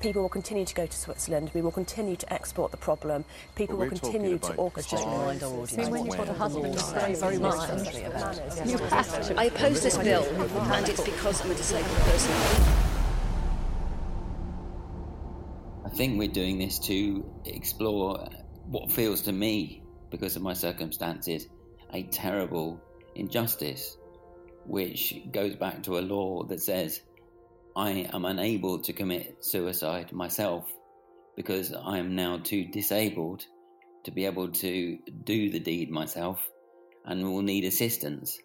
People will continue to go to Switzerland. We will continue to export the problem. People will continue to orchestrate. Just remind our audience. when you've got a husband, say very much. You have to. I oppose this bill, and it's because I'm a disabled person. I think we're doing this to explore what feels to me, because of my circumstances, a terrible injustice, which goes back to a law that says I am unable to commit suicide myself because I am now too disabled to be able to do the deed myself and will need assistance,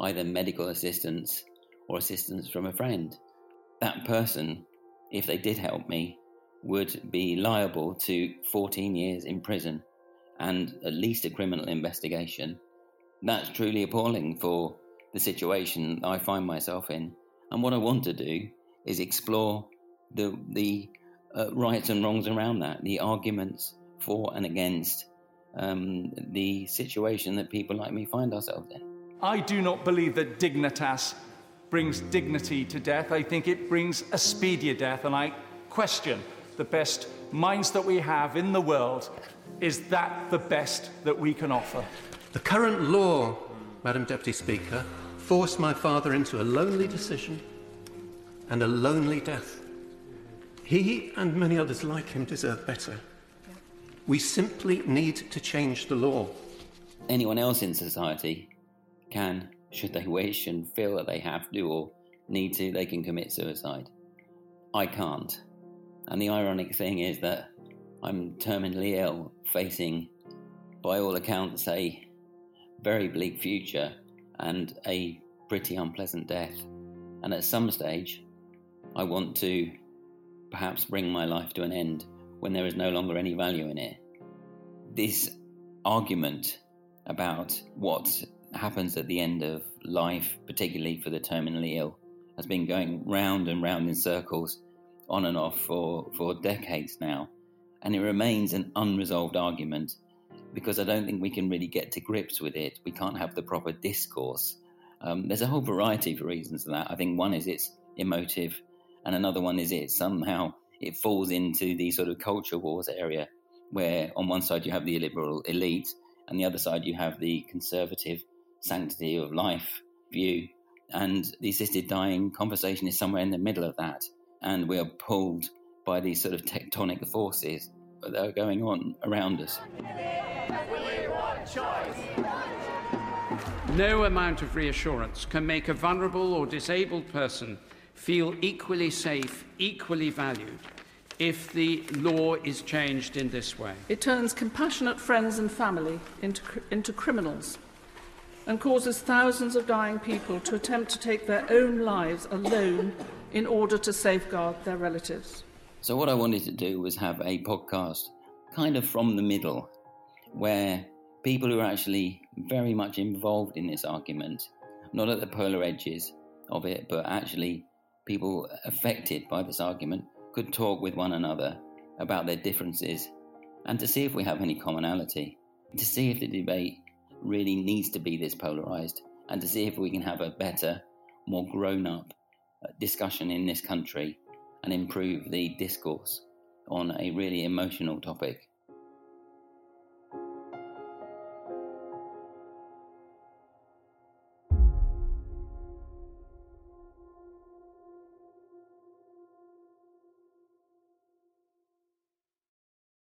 either medical assistance or assistance from a friend. That person, if they did help me, would be liable to 14 years in prison and at least a criminal investigation. That's truly appalling for the situation I find myself in. And what I want to do is explore the, the uh, rights and wrongs around that, the arguments for and against um, the situation that people like me find ourselves in. I do not believe that dignitas brings dignity to death. I think it brings a speedier death, and I question the best minds that we have in the world. Is that the best that we can offer? The current law, Madam Deputy Speaker, forced my father into a lonely decision and a lonely death. He and many others like him deserve better. We simply need to change the law. Anyone else in society can, should they wish and feel that they have to or need to, they can commit suicide. I can't. And the ironic thing is that I'm terminally ill, facing, by all accounts, a very bleak future and a pretty unpleasant death. And at some stage, I want to perhaps bring my life to an end when there is no longer any value in it. This argument about what happens at the end of life, particularly for the terminally ill, has been going round and round in circles on and off for, for decades now. And it remains an unresolved argument because I don't think we can really get to grips with it. We can't have the proper discourse. Um, there's a whole variety of reasons for that. I think one is it's emotive and another one is it somehow it falls into the sort of culture wars area where on one side you have the liberal elite and the other side you have the conservative sanctity of life view and the assisted dying conversation is somewhere in the middle of that and we are pulled by these sort of tectonic forces that are going on around us. No amount of reassurance can make a vulnerable or disabled person feel equally safe, equally valued, if the law is changed in this way. It turns compassionate friends and family into, into criminals and causes thousands of dying people to attempt to take their own lives alone in order to safeguard their relatives. So, what I wanted to do was have a podcast kind of from the middle where people who are actually very much involved in this argument, not at the polar edges of it, but actually people affected by this argument could talk with one another about their differences and to see if we have any commonality, to see if the debate really needs to be this polarized, and to see if we can have a better, more grown up uh, discussion in this country and improve the discourse on a really emotional topic.